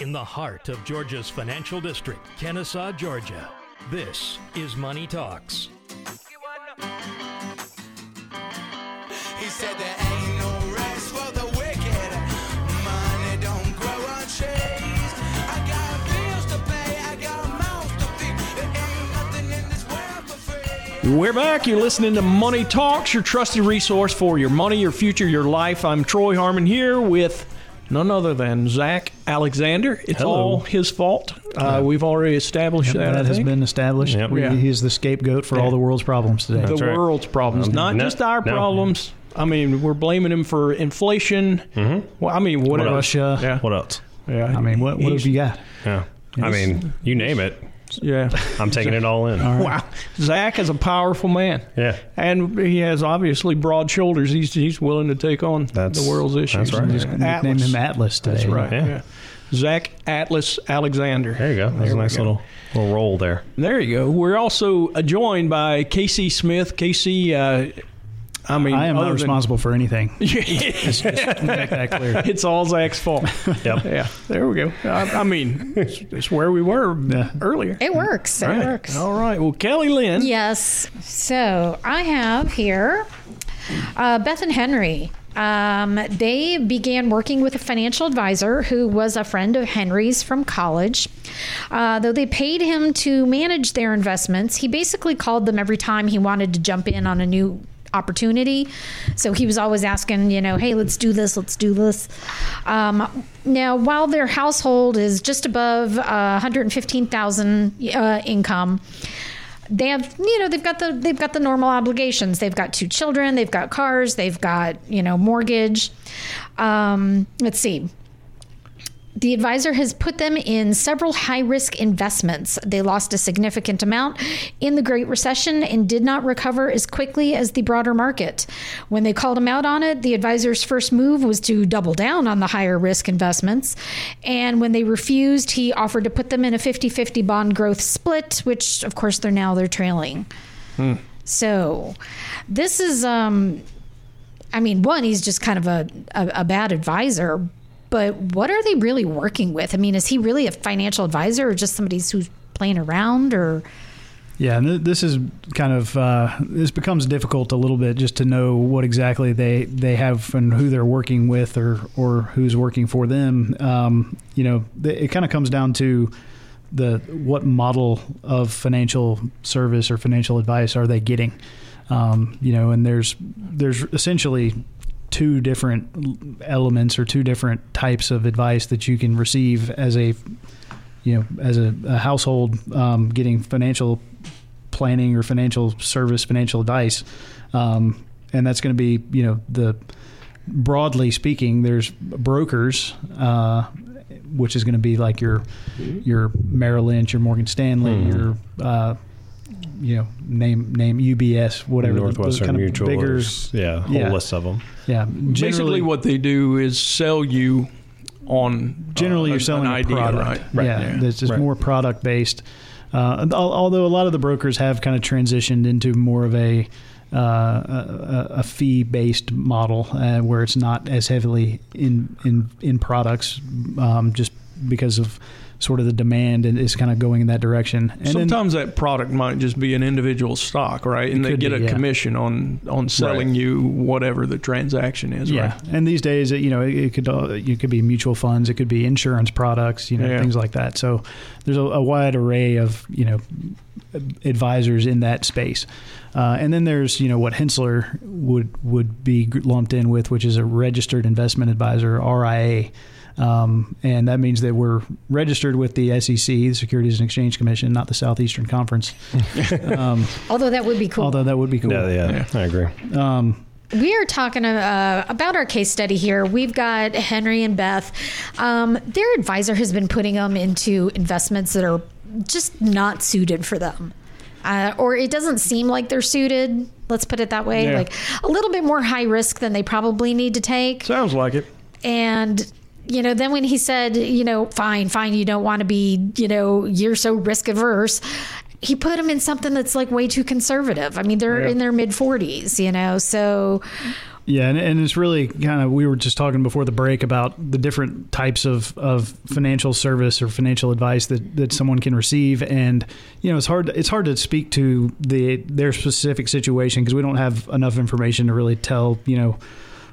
In the heart of Georgia's financial district, Kennesaw, Georgia. This is Money Talks. He said there ain't no rest for the wicked. Money don't grow on trees. I got bills to pay, I got mouths to feed. There ain't nothing in this world for free. We're back. You're listening to Money Talks, your trusted resource for your money, your future, your life. I'm Troy Harmon here with none other than Zach Alexander. It's Hello. all his fault. Uh, we've already established that. I that has think. been established. Yep. We- Yeah. He's the scapegoat for all the world's problems today. the right. world's problems, Um, not no- just our no. problems. I mean, we're blaming him for inflation. Mm-hmm. Well, I mean, what, What else? Russia. Yeah, What else? yeah. I mean, what, what have you got? Yeah. I mean, you name it. Yeah. I'm taking it all in. Wow, Zach is a powerful man. Yeah. And he has obviously broad shoulders. He's he's willing to take on That's- the world's issues. that's right. Just nickname Atlas. him Atlas today. That's right. Yeah. Yeah. Zach Atlas Alexander. There you go. That's a nice go. little little roll there. There you go. We're also uh, joined by Casey Smith. Casey, uh, I mean, I am other not than- responsible for anything. it's, Just to make that clear. it's all Zach's fault. Yep. yeah, there we go. I, I mean, it's, it's where we were Yeah. earlier. It works. It Right. works. All right. Well, Kelly Lynn. Yes. So I have here uh, Beth and Henry. Um, they began working with a financial advisor who was a friend of Henry's from college. Uh, though they paid him to manage their investments, he basically called them every time he wanted to jump in on a new opportunity. So he was always asking, you know, hey, let's do this, let's do this. Um, now, while their household is just above uh, 115,000 uh, income, they have you know they've got the they've got the normal obligations they've got two children they've got cars they've got you know mortgage um, let's see the advisor has put them in several high risk investments. They lost a significant amount in the Great Recession and did not recover as quickly as the broader market. When they called him out on it, the advisor's first move was to double down on the higher risk investments. And when they refused, he offered to put them in a 50 50 bond growth split, which of course they're now they're trailing. So this is um I mean, one, he's just kind of a, a, a bad advisor, but what are they really working with? I mean, is he really a financial advisor or just somebody who's playing around or Yeah, and th- this is kind of uh, this becomes difficult a little bit just to know what exactly they they have and who they're working with or or who's working for them. Um, you know, it kind of comes down to the what model of financial service or financial advice are they getting? Um, you know, and there's there's essentially two different elements or two different types of advice that you can receive as a you know as a, a household um, getting financial planning or financial service financial advice um, and that's going to be you know the broadly speaking there's brokers uh, which is going to be like your your Merrill Lynch your Morgan Stanley your uh, you know name name UBS whatever Northwestern kind of Mutual. bigger there's- yeah, whole Yeah. list of them. yeah Basically, what they do is sell you on generally uh, you're selling an a idea, product. right? Yeah, this is Right. more product based. Uh, although a lot of the brokers have kind of transitioned into more of a uh, a, a fee based model uh, where it's not as heavily in in in products, um, just because of sort of the demand and is kind of going in that direction. And then- Sometimes that product might just be an individual stock, right? And they get be, a yeah. commission on on selling Right. you whatever the transaction is, yeah, right? and these days, you know, it, it could uh, it could be mutual funds, it could be insurance products, you know, Yeah. things like that. So there's a, a wide array of you know advisors in that space, uh, and then there's you know what Hensler would would be lumped in with, which is a registered investment advisor (RIA). Um, and that means that we're registered with the SEC, the Securities and Exchange Commission, not the Southeastern Conference. um, although that would be cool. although that would be cool. Yeah, yeah, Yeah. I agree. Um, We are talking uh, about our case study here. We've got Henry and Beth. Um, their advisor has been putting them into investments that are just not suited for them. Uh, or it doesn't seem like they're suited. Let's put it that way. Yeah. Like a little bit more high risk than they probably need to take. Sounds like it. And you know, then when he said, you know, fine, fine, you don't want to be, you know, you're so risk averse. He put him in something that's like way too conservative. I mean, they're Yeah. in their mid 40s, you know. So Yeah, and, and it's really kind of we were just talking before the break about the different types of, of financial service or financial advice that, that someone can receive, and you know it's hard it's hard to speak to the their specific situation because we don't have enough information to really tell you know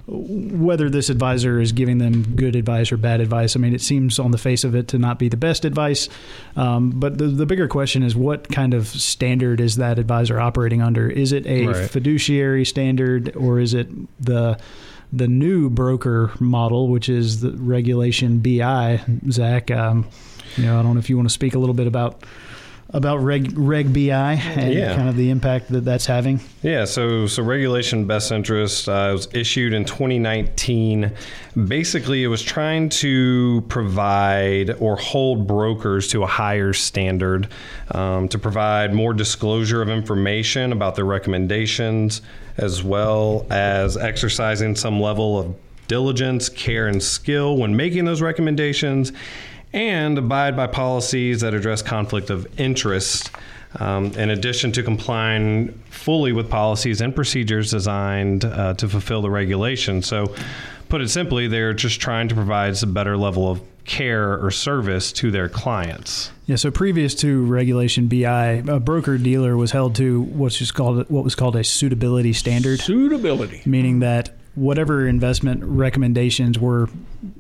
whether this advisor is giving them good advice or bad advice. I mean, it seems on the face of it to not be the best advice. Um, but the, the bigger question is what kind of standard is that advisor operating under? Is it a Right. fiduciary standard or is it the the new broker model, which is the regulation BI? Zach, um, you know, I don't know if you want to speak a little bit about about Reg Reg BI and Yeah. kind of the impact that that's having. Yeah, so so regulation best interest uh, was issued in 2019. Basically, it was trying to provide or hold brokers to a higher standard um, to provide more disclosure of information about their recommendations, as well as exercising some level of diligence, care, and skill when making those recommendations, and abide by policies that address conflict of interest. Um, in addition to complying fully with policies and procedures designed uh, to fulfill the regulation. So, put it simply, they're just trying to provide a better level of care or service to their clients. Yeah, so previous to regulation BI, a broker dealer was held to what's just called what was called a suitability standard, Suitability. meaning that whatever investment recommendations were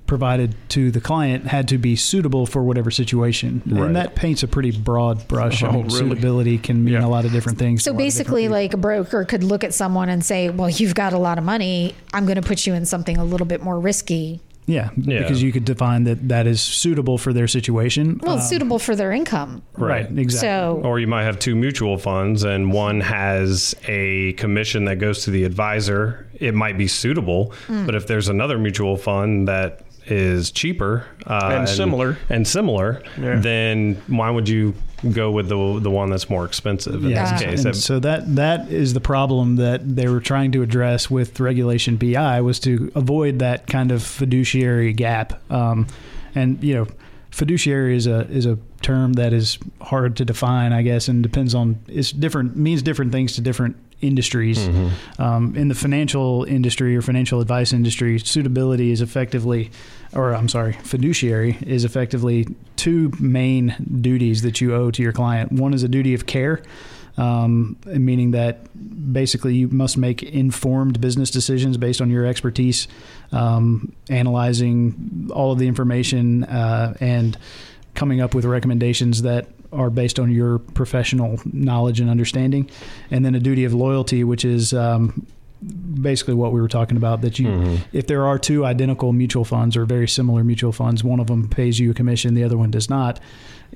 provided to the client had to be suitable for whatever situation, Right. and that paints a pretty broad brush. I Oh, mean, really? suitability can mean Yeah. a lot of different things. So a lot of different basically, like a broker could look at someone and say, "Well, you've got a lot of money. I'm going to put you in something a little bit more risky. Yeah, Yeah. because you could define that that is suitable for their situation. Well, it's Um, suitable for their income." right, exactly. So Or you might have two mutual funds, and one has a commission that goes to the advisor. It might be suitable, but if there's another mutual fund that is cheaper uh, And similar. and similar, Yeah. then why would you go with the the one that's more expensive in Yeah, this case? and so that that is the problem that they were trying to address with regulation BI was to avoid that kind of fiduciary gap. Um, and you know, fiduciary is a is a term that is hard to define, I guess, and depends on it's different means different things to different industries. Mm-hmm. Um, in the financial industry or financial advice industry, suitability is effectively, or I'm sorry, fiduciary is effectively two main duties that you owe to your client. One is a duty of care, um, meaning that basically you must make informed business decisions based on your expertise, um, analyzing all of the information uh, and coming up with recommendations that are based on your professional knowledge and understanding, and then a duty of loyalty, which is um, basically what we were talking about. That you, if there are two identical mutual funds or very similar mutual funds, one of them pays you a commission, the other one does not.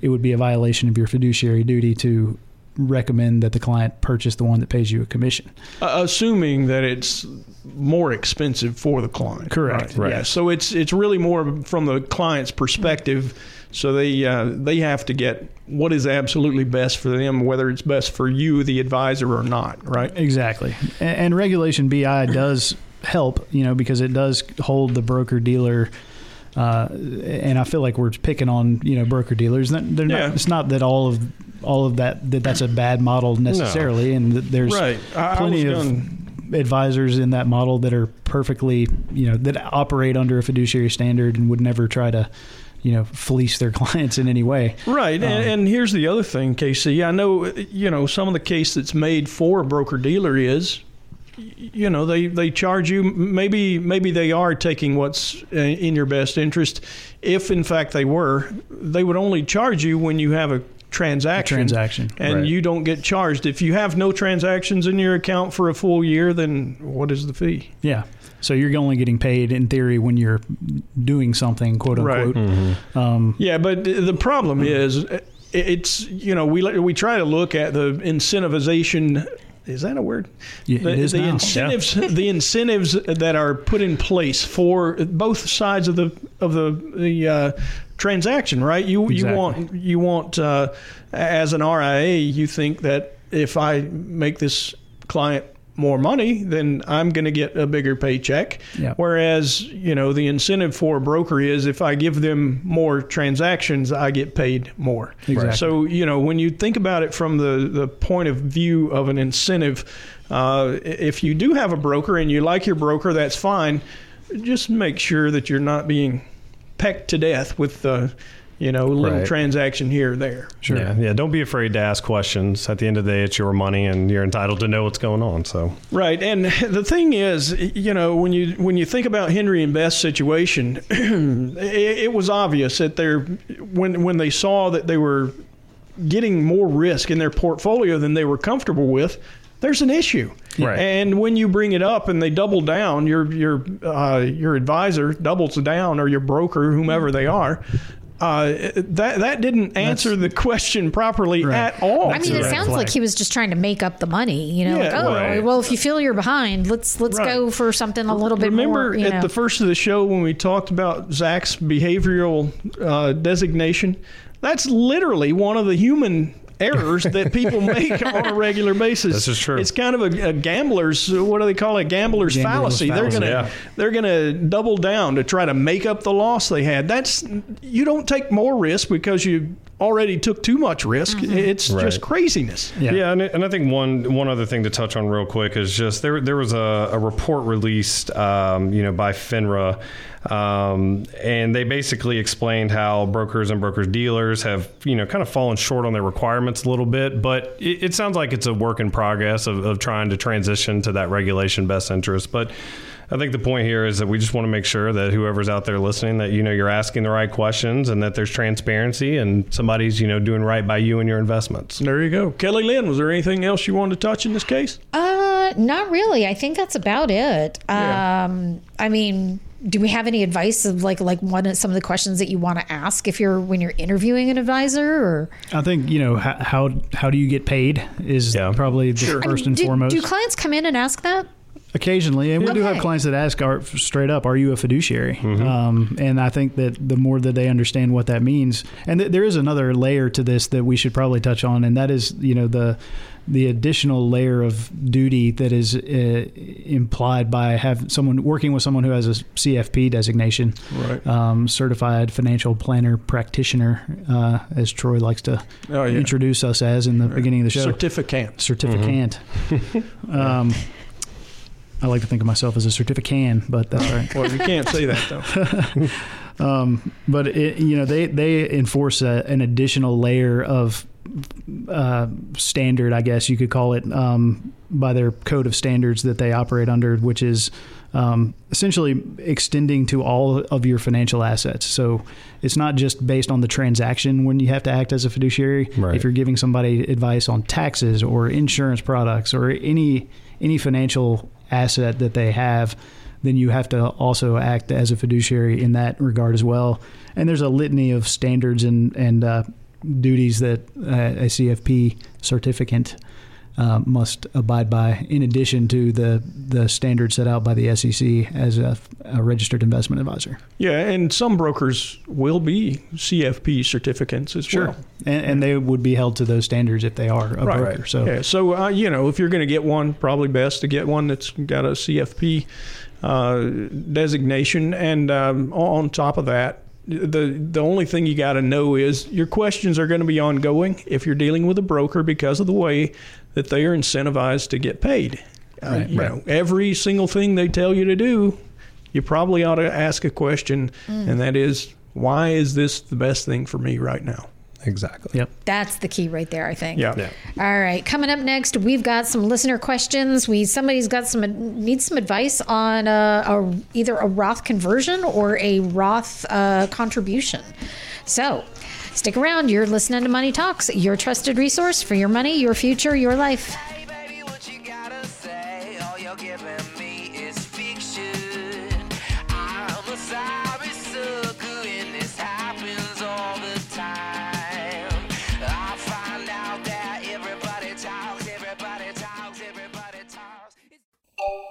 It would be a violation of your fiduciary duty to recommend that the client purchase the one that pays you a commission. Uh, assuming that it's more expensive for the client. Correct. Right. Yeah. So it's it's really more from the client's perspective. So they uh, they have to get what is absolutely best for them, whether it's best for you, the advisor, or not. Right. Exactly. And, and regulation BI does help, you know, because it does hold the broker dealer. Uh, and I feel like we're picking on you know broker dealers. They're not, Yeah. It's not that all of all of that that that's a bad model necessarily, and that there's Right. I, I plenty was of gonna- advisors in that model that are perfectly you know that operate under a fiduciary standard and would never try to you know fleece their clients in any way. Right, Um, and, and here's the other thing, Casey. I know you know some of the case that's made for a broker dealer is, you know, they they charge you maybe maybe they are taking what's uh, in your best interest. If in fact they were, they would only charge you when you have a transaction. transaction. and Right. you don't get charged if you have no transactions in your account for a full year. Then what is the fee? Yeah. So you're only getting paid in theory when you're doing something, quote Right. unquote. Um, Yeah, but the problem is, uh, it's you know we we try to look at the incentivization. Is that a word? Yeah, the, it is the now. incentives, the incentives that are put in place for both sides of the of the the uh, transaction, right? You Exactly. you want you want uh, as an RIA, you think that if I make this client more money, then I'm going to get a bigger paycheck. Yeah. Whereas, you know, the incentive for a broker is if I give them more transactions, I get paid more. Exactly. So, you know, when you think about it from the, the point of view of an incentive, Uh, if you do have a broker and you like your broker, that's fine. Just make sure that you're not being pecked to death with, uh, you know, a little Right. transaction here or there. Sure. Yeah, yeah. Don't be afraid to ask questions. At the end of the day, it's your money, and you're entitled to know what's going on. So, Right, and the thing is, you know, when you when you think about Henry and Beth's situation, it, it was obvious that they're when when they saw that they were getting more risk in their portfolio than they were comfortable with. There's an issue, Right. and when you bring it up and they double down, your your uh, your advisor doubles down, or your broker, whomever they are. Uh, that that didn't answer the question properly Right. at all. I mean, a it sounds flag. like he was just trying to make up the money. You know, Yeah, like, oh, right. well, if you feel you're behind, let's let's Right. go for something a little bit Remember more. At know. the first of the show when we talked about Zach's behavioral uh, designation? That's literally one of the human errors that people make on a regular basis. This is true. It's kind of a, a gambler's. What do they call it? Gambler's, Gambler's fallacy. They're gonna Yeah. they're gonna double down to try to make up the loss they had. That's you don't take more risk because you already took too much risk. It's Right. just craziness. Yeah. Yeah, and, and I think one one other thing to touch on real quick is just there there was a, a report released, um, you know, by FINRA, um, and they basically explained how brokers and brokers dealers have you know kind of fallen short on their requirements a little bit, but it, it sounds like it's a work in progress of, of trying to transition to that regulation best interest, but. I think the point here is that we just want to make sure that whoever's out there listening that you know you're asking the right questions and that there's transparency and somebody's you know doing right by you and your investments. There you go, Kelly Lynn. Was there anything else you wanted to touch in this case? Uh, not really. I think that's about it. Yeah. Um, I mean, do we have any advice of like like one of some of the questions that you want to ask if you're when you're interviewing an advisor or I think you know how how, how do you get paid is Yeah. probably the Sure. first I mean, and do, foremost. do clients come in and ask that? Occasionally, and we do have clients that ask are, straight up, "Are you a fiduciary?" Um, and I think that the more that they understand what that means, and th- there is another layer to this that we should probably touch on, and that is, you know, the the additional layer of duty that is uh, implied by have someone working with someone who has a CFP designation, Right. um, certified financial planner practitioner, uh, as Troy likes to Oh, yeah. introduce us as in the beginning of the show Certificate. certificant. um, I like to think of myself as a certifican, but that's all right. Well, you can't say that though. Um, but it, you know, they they enforce a, an additional layer of uh, standard, I guess you could call it, um, by their code of standards that they operate under, which is um, essentially extending to all of your financial assets. So it's not just based on the transaction when you have to act as a fiduciary. Right. If you're giving somebody advice on taxes or insurance products or any any financial asset that they have, then you have to also act as a fiduciary in that regard as well. And there's a litany of standards and and uh, duties that uh, a CFP certificant uh, must abide by, in addition to the the standards set out by the SEC as a, a registered investment advisor. Yeah, and some brokers will be CFP certificates as well. and, and they would be held to those standards if they are a Right. broker. So yeah, so uh, you know, if you're going to get one, probably best to get one that's got a CFP uh, designation, and um, on top of that. The the only thing you got to know is your questions are going to be ongoing if you're dealing with a broker because of the way that they are incentivized to get paid. Uh, you right. know, every single thing they tell you to do, you probably ought to ask a question, and that is, why is this the best thing for me right now? Exactly. Yep. That's the key right there, I think. Yeah. Yeah. All right, coming up next, we've got some listener questions. We somebody's got some needs some advice on uh, a, either a Roth conversion or a Roth uh, contribution. So, stick around. You're listening to Money Talks, your trusted resource for your money, your future, your life.